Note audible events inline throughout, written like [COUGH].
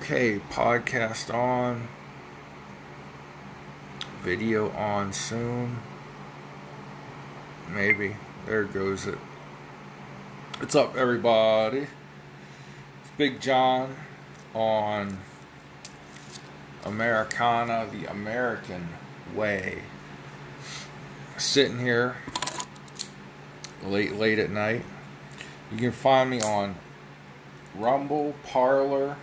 Okay, podcast on. Video on soon. Maybe. There goes it. What's up, everybody? It's Big John on Americana, the American way. Sitting here late, late at night. You can find me on Rumble, Parler,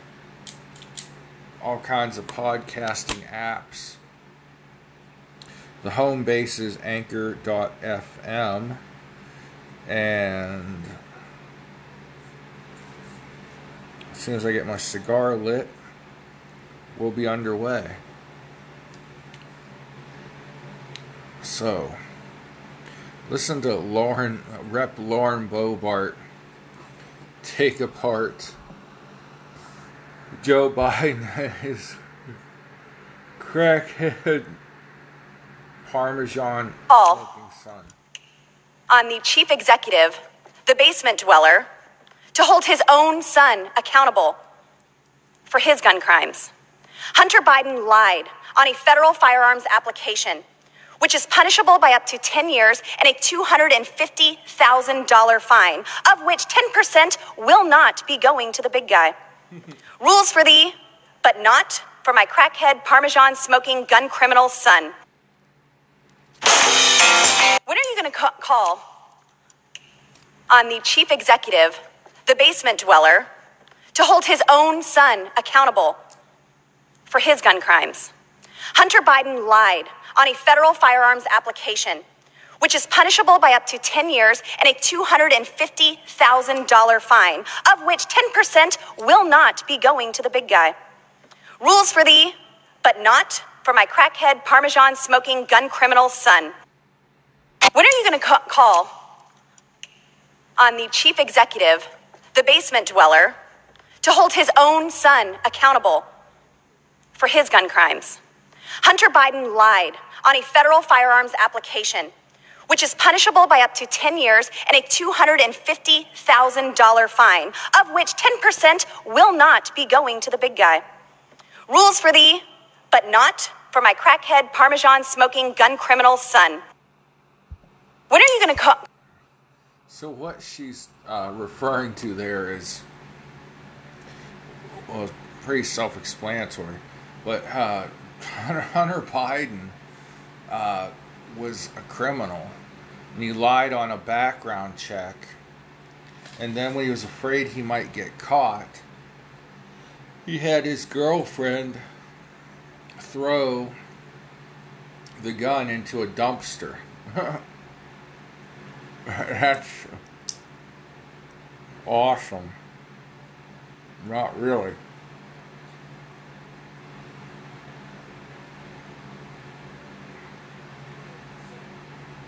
all kinds of podcasting apps. The home base is anchor.fm. And as soon as I get my cigar lit, we'll be underway. So, listen to Lauren, Rep. Lauren Boebert take apart Joe Biden [LAUGHS] and his crackhead Parmesan All. son. on the chief executive, the basement dweller, to hold his own son accountable for his gun crimes. Hunter Biden lied on a federal firearms application, which is punishable by up to 10 years and a $250,000 fine, of which 10% will not be going to the big guy. Rules for thee, but not for my crackhead Parmesan smoking gun criminal son. When are you going to ca- call on the chief executive, the basement dweller, to hold his own son accountable for his gun crimes? Hunter Biden lied on a federal firearms application, which is punishable by up to 10 years and a $250,000 fine, of which 10% will not be going to the big guy. Rules for thee, but not for my crackhead Parmesan smoking gun criminal son. When are you going to ca- call on the chief executive, the basement dweller, to hold his own son accountable for his gun crimes? Hunter Biden lied on a federal firearms application, which is punishable by up to 10 years and a $250,000 fine, of which 10% will not be going to the big guy. Rules for thee, but not for my crackhead Parmesan smoking gun criminal son. When are you going to call? So what she's uh, referring to there is well, pretty self-explanatory. But uh, Hunter, [LAUGHS] Hunter Biden uh, was a criminal, and he lied on a background check. And then when he was afraid he might get caught, he had his girlfriend throw the gun into a dumpster. [LAUGHS] That's awesome. Not really.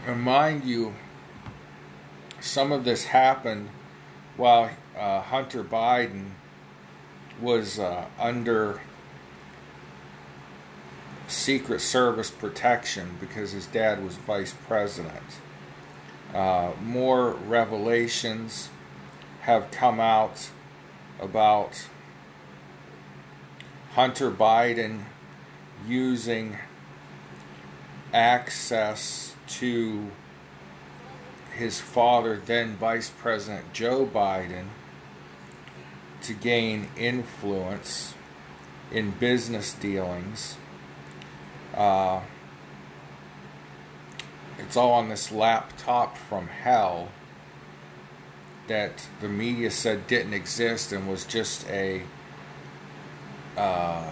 And mind you, some of this happened while uh, Hunter Biden was uh, under Secret Service protection because his dad was vice president. Uh, more revelations have come out about Hunter Biden using access to his father, then Vice President Joe Biden, to gain influence in business dealings. Uh, it's all on this laptop from hell that the media said didn't exist and was just a uh,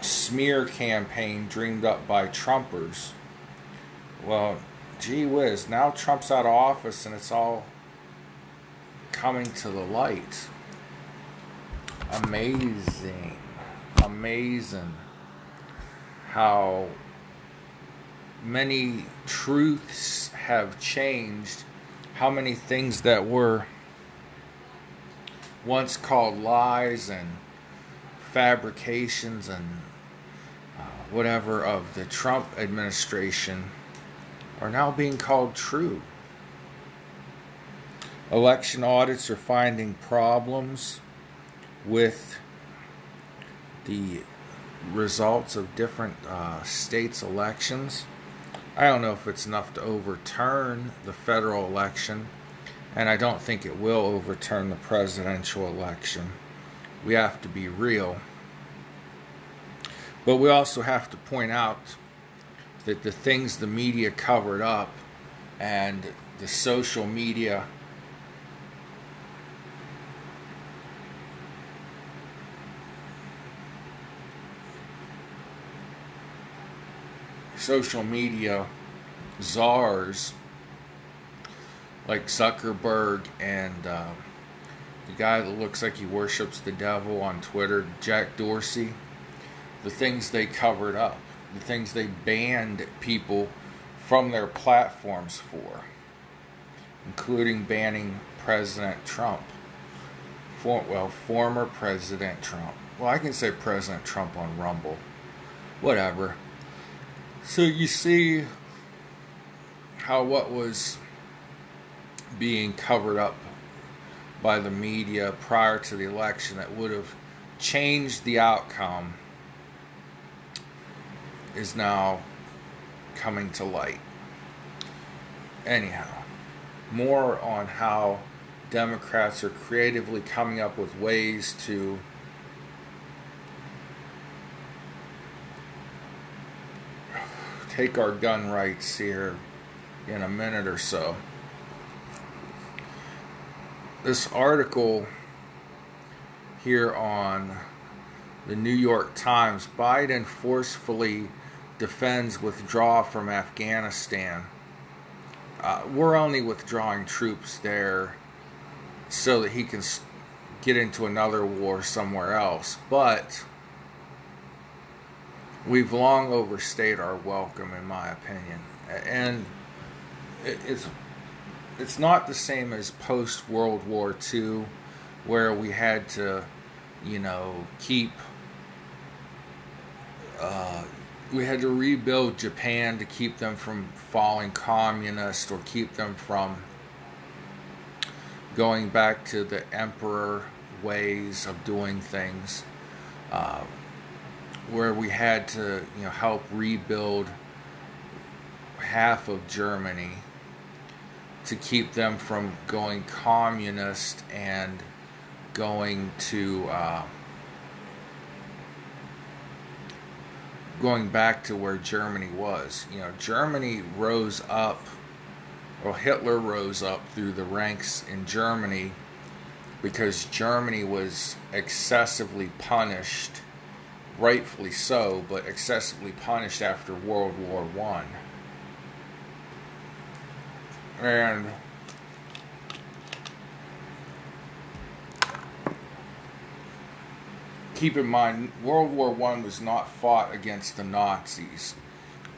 smear campaign dreamed up by Trumpers. Well, gee whiz, now Trump's out of office and it's all coming to the light. Amazing. Amazing how many truths have changed, how many things that were once called lies and fabrications and uh, whatever of the Trump administration are now being called true. Election audits are finding problems with the results of different uh, states' elections. I don't know if it's enough to overturn the federal election, and I don't think it will overturn the presidential election. We have to be real. But we also have to point out that the things the media covered up and the social media social media czars like Zuckerberg and uh, the guy that looks like he worships the devil on Twitter, Jack Dorsey, the things they covered up, the things they banned people from their platforms for, including banning President Trump. For, well, former President Trump. Well, I can say President Trump on Rumble. Whatever. So you see how what was being covered up by the media prior to the election that would have changed the outcome is now coming to light. Anyhow, more on how Democrats are creatively coming up with ways to take our gun rights here in a minute or so. This article here on the New York Times Biden forcefully defends withdraw from Afghanistan. Uh, we're only withdrawing troops there so that he can get into another war somewhere else. But we've long overstayed our welcome, in my opinion, and it's it's not the same as post World War II, where we had to, you know, keep. Uh, we had to rebuild Japan to keep them from falling communist or keep them from going back to the emperor ways of doing things. Uh, where we had to you know help rebuild half of Germany to keep them from going communist and going to uh, going back to where Germany was. You know, Germany rose up, or Hitler rose up through the ranks in Germany because Germany was excessively punished rightfully so, but excessively punished after World War One. And keep in mind, World War One was not fought against the Nazis.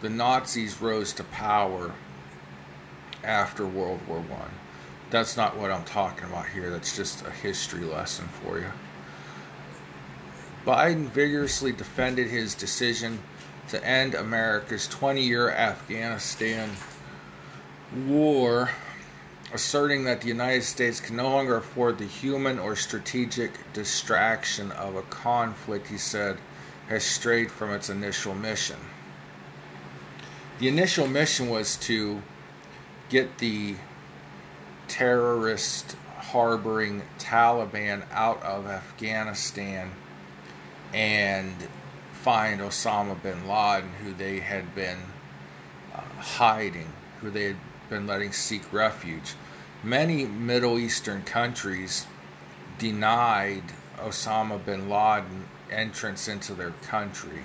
The Nazis rose to power after World War One. That's not what I'm talking about here. That's just a history lesson for you. Biden vigorously defended his decision to end America's 20 year Afghanistan war, asserting that the United States can no longer afford the human or strategic distraction of a conflict he said has strayed from its initial mission. The initial mission was to get the terrorist harboring Taliban out of Afghanistan and find Osama bin Laden, who they had been uh, hiding, who they had been letting seek refuge. Many Middle Eastern countries denied Osama bin Laden entrance into their country.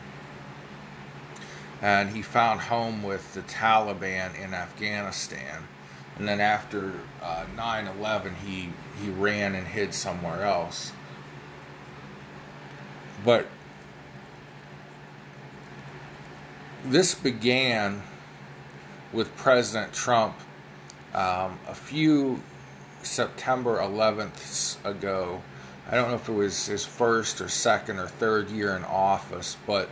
And he found home with the Taliban in Afghanistan. And then after uh, 9 uh, 11, he, he ran and hid somewhere else. But this began with President Trump um, a few September 11th ago. I don't know if it was his first or second or third year in office, but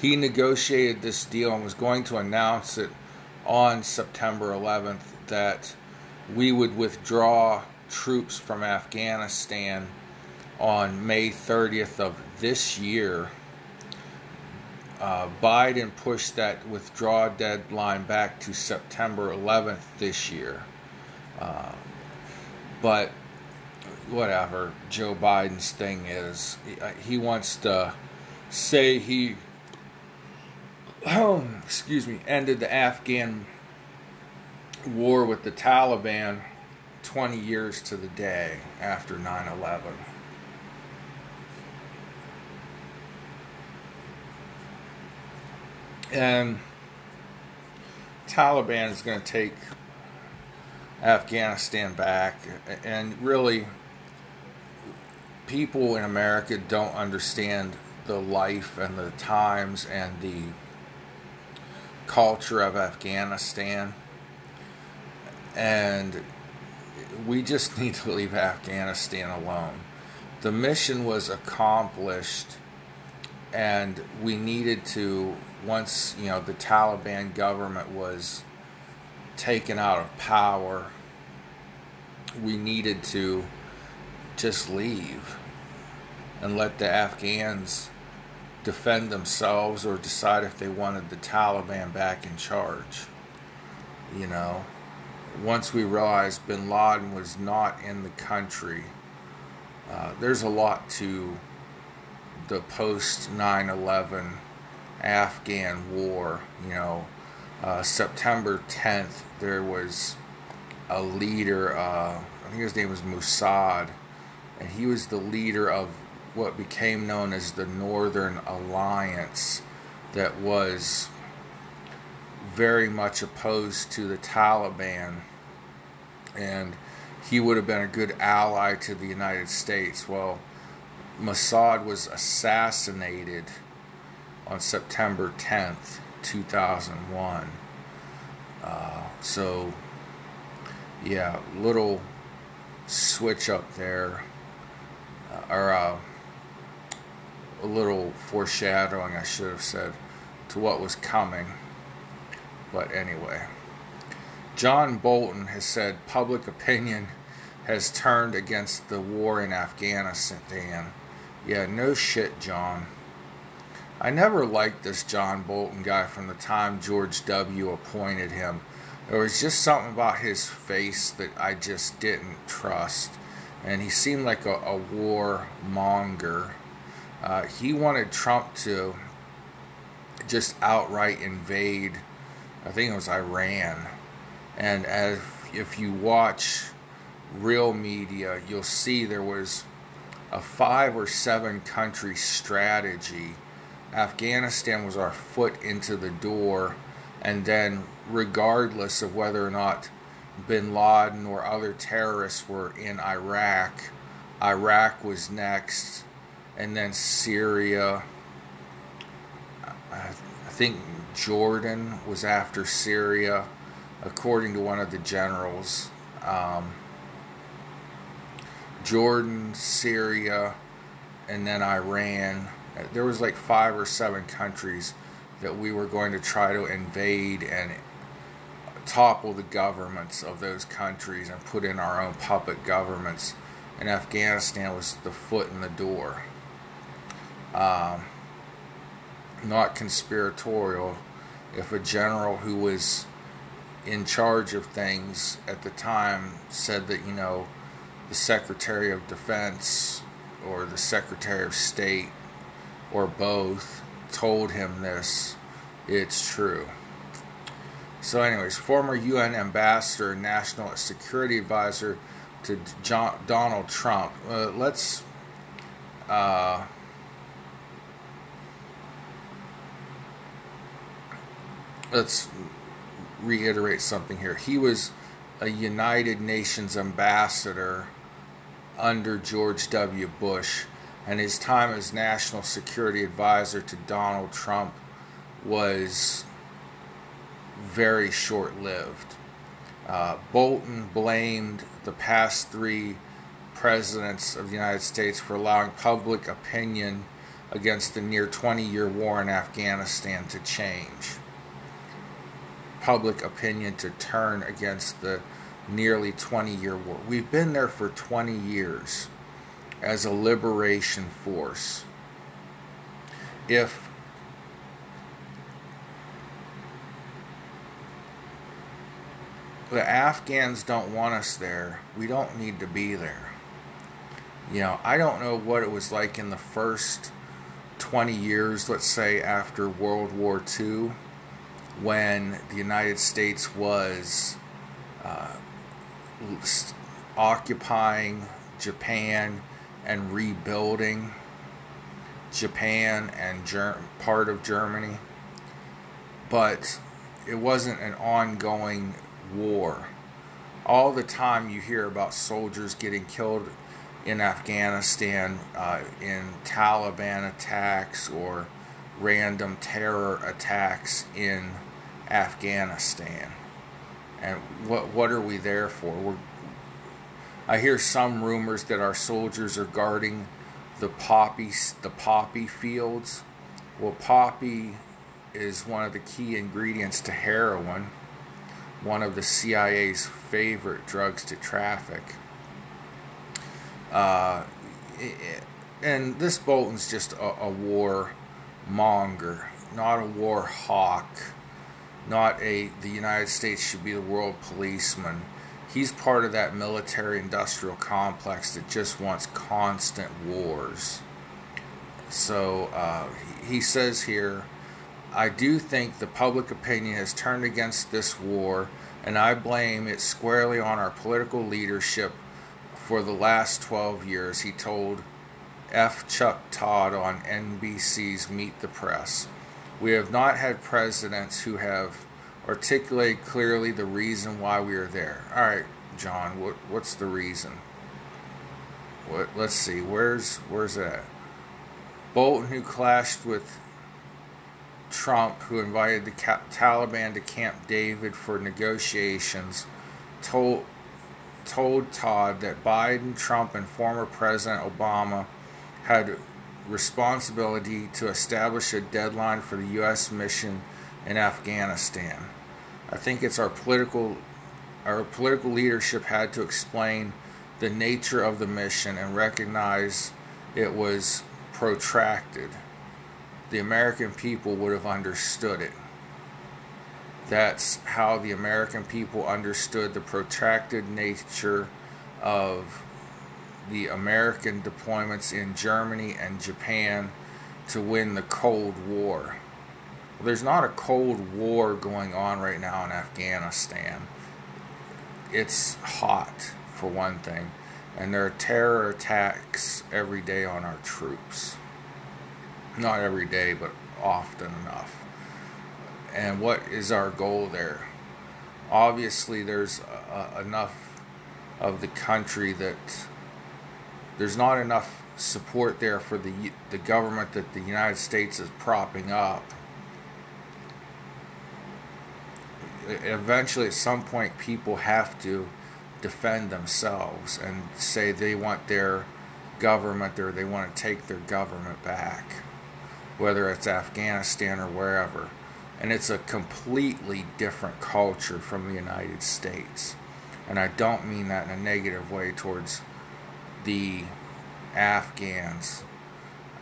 he negotiated this deal and was going to announce it on September 11th that we would withdraw troops from Afghanistan on May 30th of this year, uh, Biden pushed that withdrawal deadline back to September 11th this year. Uh, but whatever Joe Biden's thing is, he wants to say he, oh, excuse me, ended the Afghan war with the Taliban 20 years to the day after 9 11. And Taliban is going to take Afghanistan back. And really, people in America don't understand the life and the times and the culture of Afghanistan. And we just [LAUGHS] need to leave Afghanistan alone. The mission was accomplished, and we needed to once you know the Taliban government was taken out of power, we needed to just leave and let the Afghans defend themselves or decide if they wanted the Taliban back in charge. You know, once we realized bin Laden was not in the country, uh, there's a lot to the post 9 11 Afghan war. You know, uh, September 10th, there was a leader, uh, I think his name was Massoud, and he was the leader of what became known as the Northern Alliance that was very much opposed to the Taliban. And he would have been a good ally to the United States. Well, Massoud was assassinated on September 10th, 2001. Uh, so, yeah, little switch up there, uh, or uh, a little foreshadowing, I should have said, to what was coming. But anyway, John Bolton has said public opinion has turned against the war in Afghanistan. Yeah, no shit, John. I never liked this John Bolton guy from the time George W. appointed him. There was just something about his face that I just didn't trust. And he seemed like a, a war monger. Uh, he wanted Trump to just outright invade, I think it was Iran. And as if you watch real media, you'll see there was a five or seven country strategy Afghanistan was our foot into the door, and then, regardless of whether or not bin Laden or other terrorists were in Iraq, Iraq was next, and then Syria. I think Jordan was after Syria, according to one of the generals. Um, Jordan, Syria, and then Iran there was like five or seven countries that we were going to try to invade and topple the governments of those countries and put in our own puppet governments. And Afghanistan was the foot in the door. Um, not conspiratorial. If a general who was in charge of things at the time said that, you know, the Secretary of Defense or the Secretary of State or both told him this, it's true. So, anyways, former UN ambassador national security advisor to John, Donald Trump. Uh, let's. Uh, let's reiterate something here. He was a United Nations ambassador under George W. Bush and his time as national security advisor to Donald Trump was very short lived. Uh, Bolton blamed the past three presidents of the United States for allowing public opinion against the near 20 year war in Afghanistan to change. Public opinion to turn against the nearly 20 year war. We've been there for 20 years as a liberation force. If the Afghans don't want us there, we don't need to be there. You know, I don't know what it was like in the first 20 years, let's say, after World War II, when the United States was uh, occupying Japan and rebuilding Japan and Ger- part of Germany. But it wasn't an ongoing war. All the time you hear about soldiers getting killed in Afghanistan uh, in Taliban attacks or random terror attacks in Afghanistan. And what what are we there for? We're, I hear some rumors that our soldiers are guarding the poppy the poppy fields. Well, poppy is one of the key ingredients to heroin one of the CIA's favorite drugs to traffic. Uh, and this Bolton's just a, a war monger, not a war hawk, not a the United States should be the world policeman. He's part of that military industrial complex that just wants constant wars. So uh, he says here I do think the public opinion has turned against this war, and I blame it squarely on our political leadership for the last 12 years, he told F. Chuck Todd on NBC's Meet the Press. We have not had presidents who have articulated clearly the reason why we are there. All right, John, what, what's the reason? What, let's see, where's where's that? Bolton, who clashed with Trump, who invited the Taliban to Camp David for negotiations, told told Todd that Biden, Trump, and former President Obama had responsibility to establish a deadline for the U.S. mission in Afghanistan. I think it's our political our political leadership had to explain the nature of the mission and recognize it was protracted the American people would have understood it. That's how the American people understood the protracted nature of the American deployments in Germany and Japan to win the Cold War. Well, there's not a Cold War going on right now in Afghanistan. It's hot, for one thing, and there are terror attacks every day on our troops not every day, but often enough. And what is our goal there? Obviously, there's uh, enough of the country that there's not enough support there for the the government that the United States is propping up. Eventually, at some point, people have to defend themselves and say they want their government or they want to take their government back whether it's Afghanistan or wherever. And it's a completely different culture from the United States. And I don't mean that in a negative way towards the Afghans.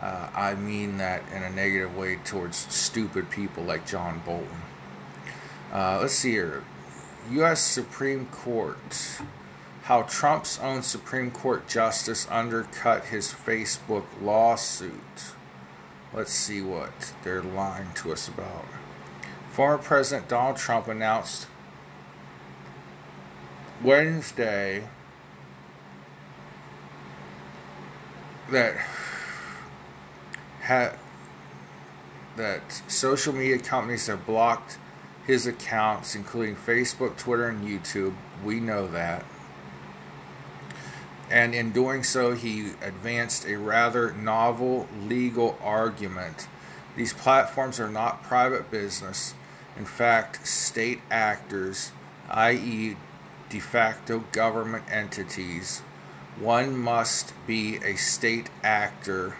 Uh, I mean that in a negative way towards stupid people like John Bolton. Uh, let's see here. U.S. Supreme Court. How Trump's own Supreme Court justice undercut his Facebook lawsuit. Let's see what they're lying to us about. Former President Donald Trump announced Wednesday that had that social media companies have blocked his accounts, including Facebook, Twitter, and YouTube. We know that and in doing so, he advanced a rather novel legal argument. These platforms are not private business, in fact, state actors, i.e., de facto government entities. One must be a state actor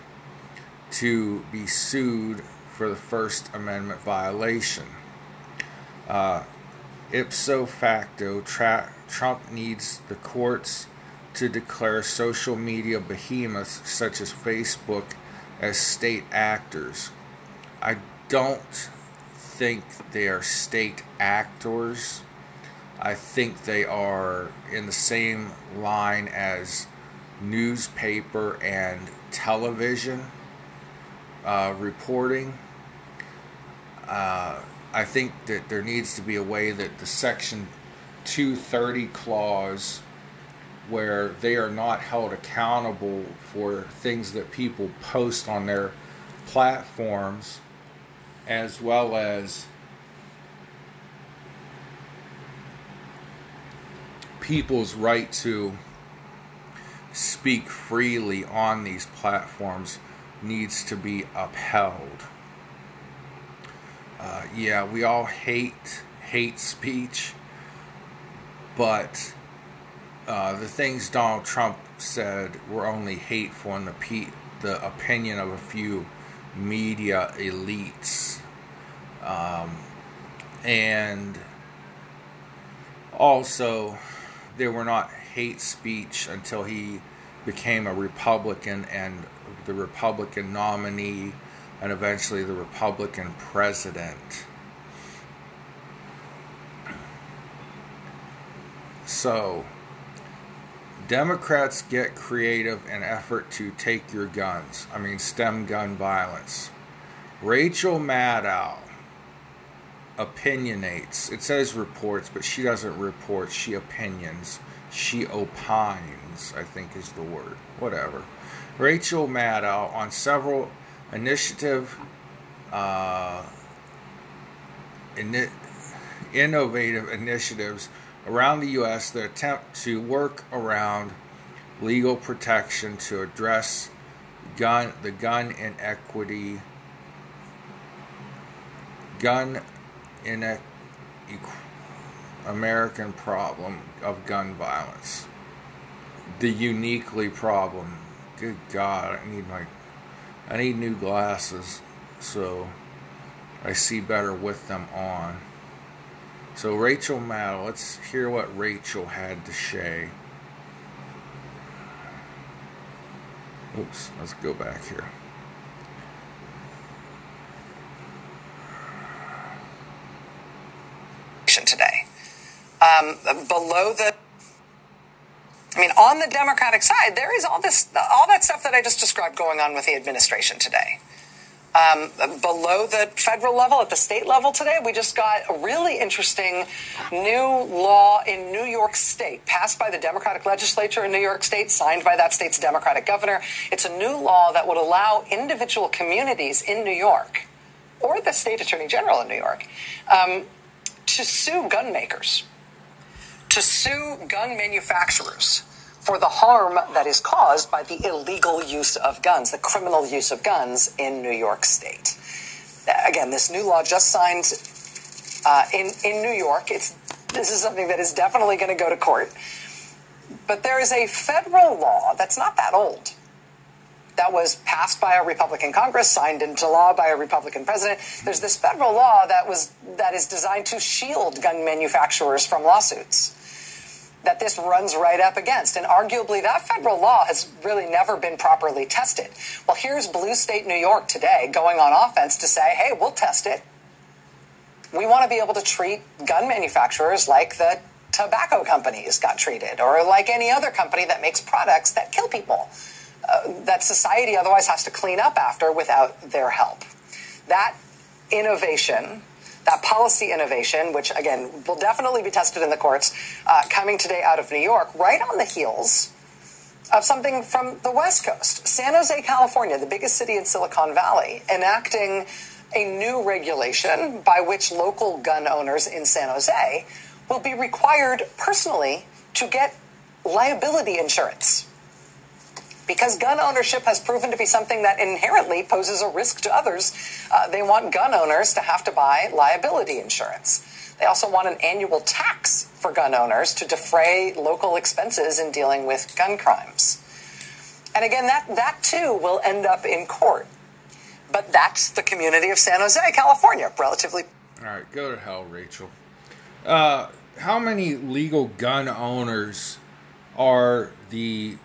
to be sued for the First Amendment violation. Uh, ipso facto, tra- Trump needs the courts to declare social media behemoths such as Facebook as state actors. I don't think they are state actors. I think they are in the same line as newspaper and television uh, reporting. Uh, I think that there needs to be a way that the Section 230 clause, where they are not held accountable for things that people post on their platforms, as well as people's right to speak freely on these platforms needs to be upheld. Uh, yeah, we all hate hate speech, but uh, the things Donald Trump said were only hateful in the pe- the opinion of a few media elites, um, and also they were not hate speech until he became a Republican and the Republican nominee and eventually the Republican president. So, Democrats get creative in effort to take your guns. I mean, stem gun violence. Rachel Maddow opinionates. It says reports, but she doesn't report. She opinions. She opines, I think is the word. Whatever. Rachel Maddow on several initiative, uh, in, innovative initiatives around the U.S. that attempt to work around legal protection to address gun the gun inequity gun in a American problem of gun violence. The uniquely problem. Good God, I need my I need new glasses so I see better with them on. So Rachel Maddow, let's hear what Rachel had to say. Oops, let's go back here. Today, um, below the I mean, on the Democratic side, there is all this, all that stuff that I just described going on with the administration today. Um, below the federal level, at the state level today, we just got a really interesting new law in New York State, passed by the Democratic legislature in New York State, signed by that state's Democratic governor. It's a new law that would allow individual communities in New York, or the state attorney general in New York, um, to sue gun makers to sue gun manufacturers for the harm that is caused by the illegal use of guns, the criminal use of guns in New York State. Again, this new law just signed uh, in in New York. It's this is something that is definitely going to go to court. But there is a federal law that's not that old that was passed by a Republican Congress, signed into law by a Republican president. There's this federal law that was that is designed to shield gun manufacturers from lawsuits that this runs right up against. And arguably, that federal law has really never been properly tested. Well, here's Blue State New York today going on offense to say, hey, we'll test it. We want to be able to treat gun manufacturers like the tobacco companies got treated, or like any other company that makes products that kill people, uh, that society otherwise has to clean up after without their help. That innovation that policy innovation, which again will definitely be tested in the courts, uh, coming today out of New York, right on the heels of something from the West Coast. San Jose, California, the biggest city in Silicon Valley, enacting a new regulation by which local gun owners in San Jose will be required personally to get liability insurance because gun ownership has proven to be something that inherently poses a risk to others. Uh, they want gun owners to have to buy liability insurance. They also want an annual tax for gun owners to defray local expenses in dealing with gun crimes. And again, that, that too will end up in court. But that's the community of San Jose, California, relatively. All right, go to hell, Rachel. Uh, how many legal gun owners are the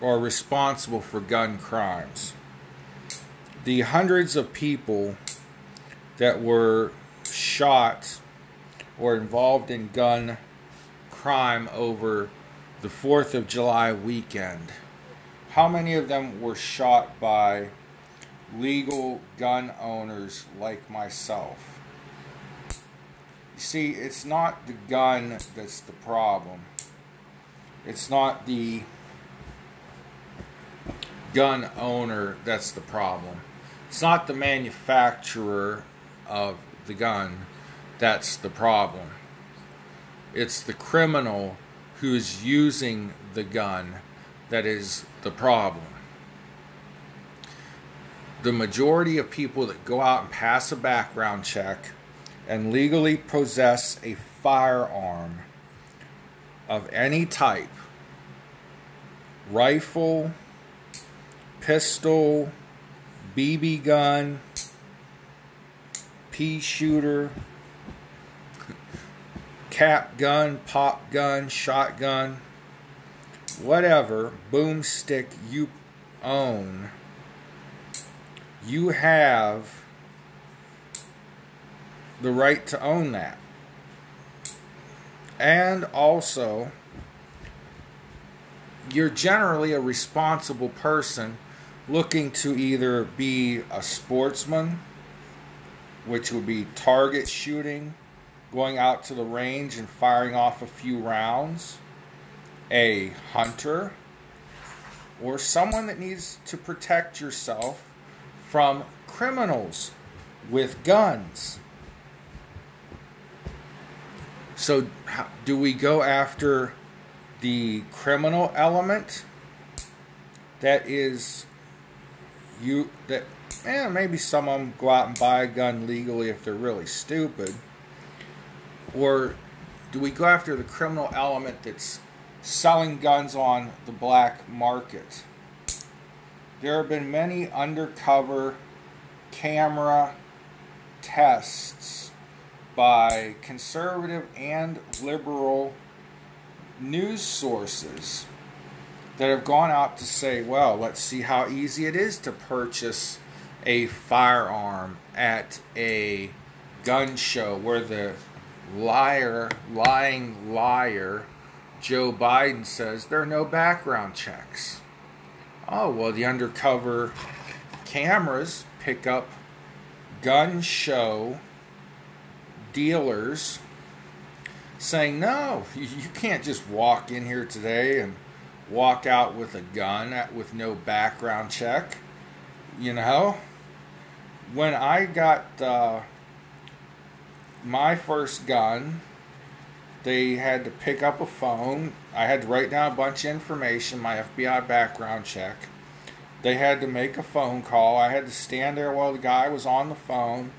are responsible for gun crimes. The hundreds of people that were shot or involved in gun crime over the 4th of July weekend. How many of them were shot by legal gun owners like myself? You see, it's not the gun that's the problem. It's not the gun owner that's the problem. It's not the manufacturer of the gun that's the problem. It's the criminal who is using the gun that is the problem. The majority of people that go out and pass a background check and legally possess a firearm of any type rifle, pistol, BB gun, pea shooter, cap gun, pop gun, shotgun, whatever boomstick you own, you have the right to own that. And also, you're generally a responsible person looking to either be a sportsman, which would be target shooting, going out to the range and firing off a few rounds, a hunter, or someone that needs to protect yourself from criminals with guns. So, do we go after the criminal element that is you that eh, maybe some of them go out and buy a gun legally if they're really stupid. Or do we go after the criminal element that's selling guns on the black market? There have been many undercover camera tests by conservative and liberal news sources that have gone out to say, well, let's see how easy it is to purchase a firearm at a gun show where the liar, lying liar, Joe Biden says there are no background checks. Oh, well, the undercover cameras pick up gun show dealers saying, no, [LAUGHS] you can't just walk in here today and walk out with a gun with no background check. You know, when I got uh, my first gun, they had to pick up a phone. I had to write down a bunch of information, my FBI background check. They had to make a phone call. I had to stand there while the guy was on the phone,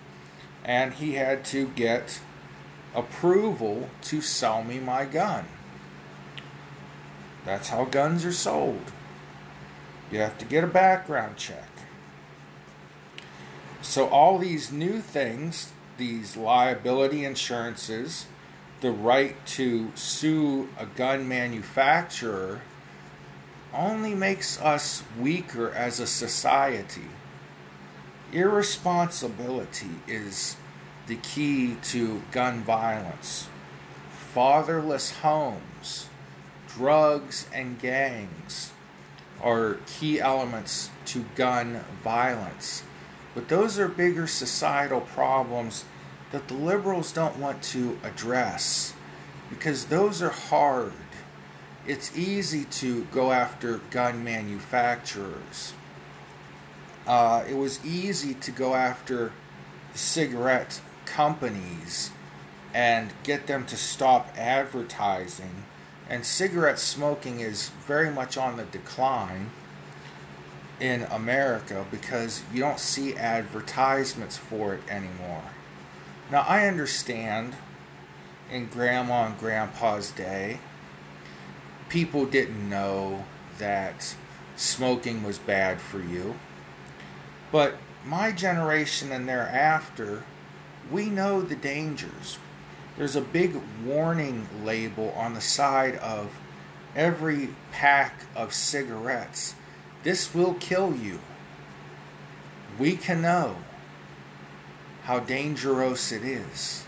and he had to get approval to sell me my gun. That's how guns are sold. You have to get a background check. So, all these new things, these liability insurances, the right to sue a gun manufacturer, only makes us weaker as a society. Irresponsibility is the key to gun violence. Fatherless homes, drugs, and gangs are key elements to gun violence. But those are bigger societal problems that the liberals don't want to address because those are hard. It's easy to go after gun manufacturers. Uh, it was easy to go after cigarette companies and get them to stop advertising. And cigarette smoking is very much on the decline in America because you don't see advertisements for it anymore. Now, I understand in grandma and grandpa's day, people didn't know that smoking was bad for you. But my generation and thereafter, we know the dangers. There's a big warning label on the side of every pack of cigarettes. This will kill you. We can know how dangerous it is.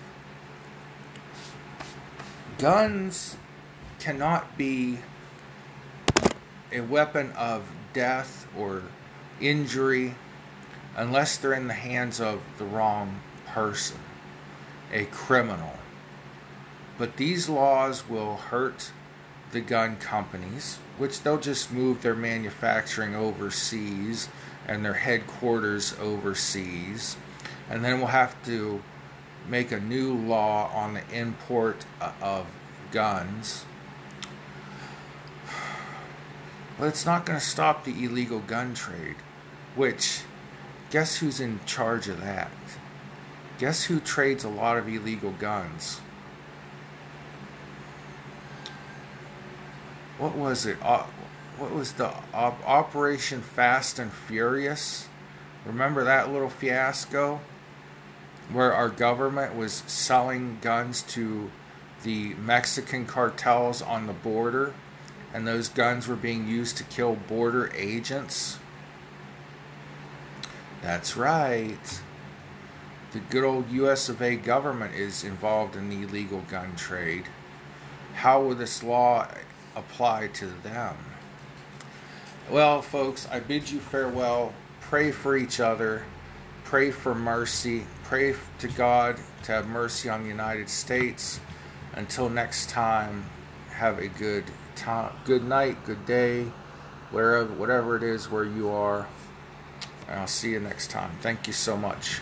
Guns cannot be a weapon of death or injury unless they're in the hands of the wrong person, a criminal. But these laws will hurt the gun companies, which they'll just move their manufacturing overseas and their headquarters overseas. And then we'll have to make a new law on the import of guns. But it's not going to stop the illegal gun trade, which, guess who's in charge of that? Guess who trades a lot of illegal guns? What was it? Uh, what was the op- Operation Fast and Furious? Remember that little fiasco? where our government was selling guns to the Mexican cartels on the border, and those guns were being used to kill border agents. That's right. The good old US of A government is involved in the illegal gun trade. How will this law apply to them? Well, folks, I bid you farewell. Pray for each other. Pray for mercy pray to God to have mercy on the United States. Until next time, have a good time, good night, good day, wherever, whatever it is where you are. And I'll see you next time. Thank you so much.